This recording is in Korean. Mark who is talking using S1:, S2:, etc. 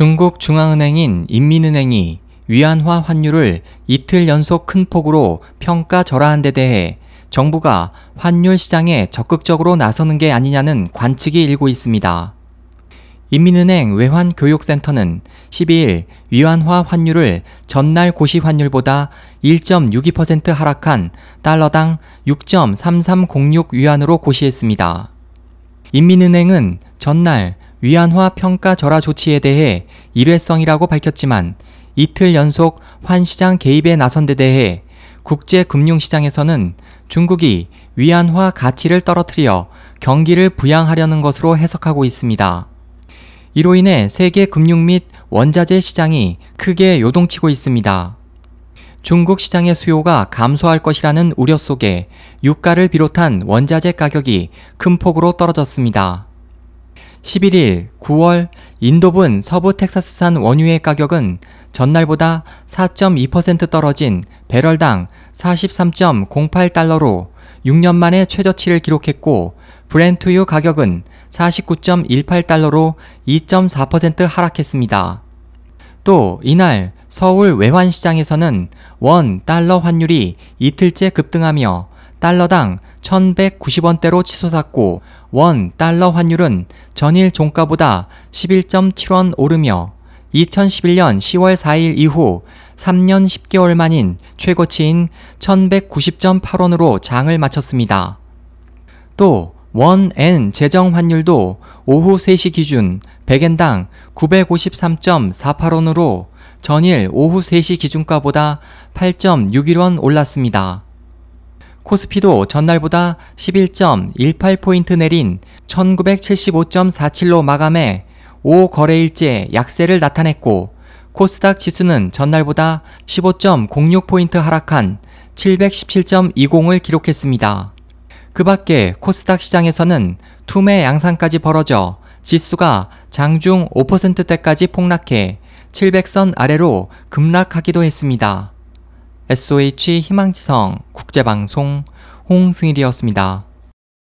S1: 중국 중앙은행인 인민은행이 위안화 환율을 이틀 연속 큰 폭으로 평가 절하한 데 대해 정부가 환율 시장에 적극적으로 나서는 게 아니냐는 관측이 일고 있습니다. 인민은행 외환교육센터는 12일 위안화 환율을 전날 고시 환율보다 1.62% 하락한 달러당 6.3306 위안으로 고시했습니다. 인민은행은 전날 위안화 평가 절하 조치에 대해 일회성이라고 밝혔지만 이틀 연속 환시장 개입에 나선 데 대해 국제금융시장에서는 중국이 위안화 가치를 떨어뜨려 경기를 부양하려는 것으로 해석하고 있습니다. 이로 인해 세계 금융 및 원자재 시장이 크게 요동치고 있습니다. 중국 시장의 수요가 감소할 것이라는 우려 속에 유가를 비롯한 원자재 가격이 큰 폭으로 떨어졌습니다. 11일 9월 인도분 서부 텍사스산 원유의 가격은 전날보다 4.2% 떨어진 배럴당 43.08달러로 6년 만에 최저치를 기록했고 브렌트유 가격은 49.18달러로 2.4% 하락했습니다. 또 이날 서울 외환시장에서는 원 달러 환율이 이틀째 급등하며 달러당 1190원대로 치솟았고 원 달러 환율은 전일 종가보다 11.7원 오르며 2011년 10월 4일 이후 3년 10개월 만인 최고치인 1190.8원으로 장을 마쳤습니다. 또 원엔 재정 환율도 오후 3시 기준 100엔당 953.48원으로 전일 오후 3시 기준가보다 8.61원 올랐습니다. 코스피도 전날보다 11.18포인트 내린 1975.47로 마감해 5거래일째 약세를 나타냈고 코스닥 지수는 전날보다 15.06포인트 하락한 717.20을 기록했습니다. 그 밖에 코스닥 시장에서는 투매 양상까지 벌어져 지수가 장중 5%대까지 폭락해 700선 아래로 급락하기도 했습니다. SOH 희망지성 국제방송 홍승일이었습니다.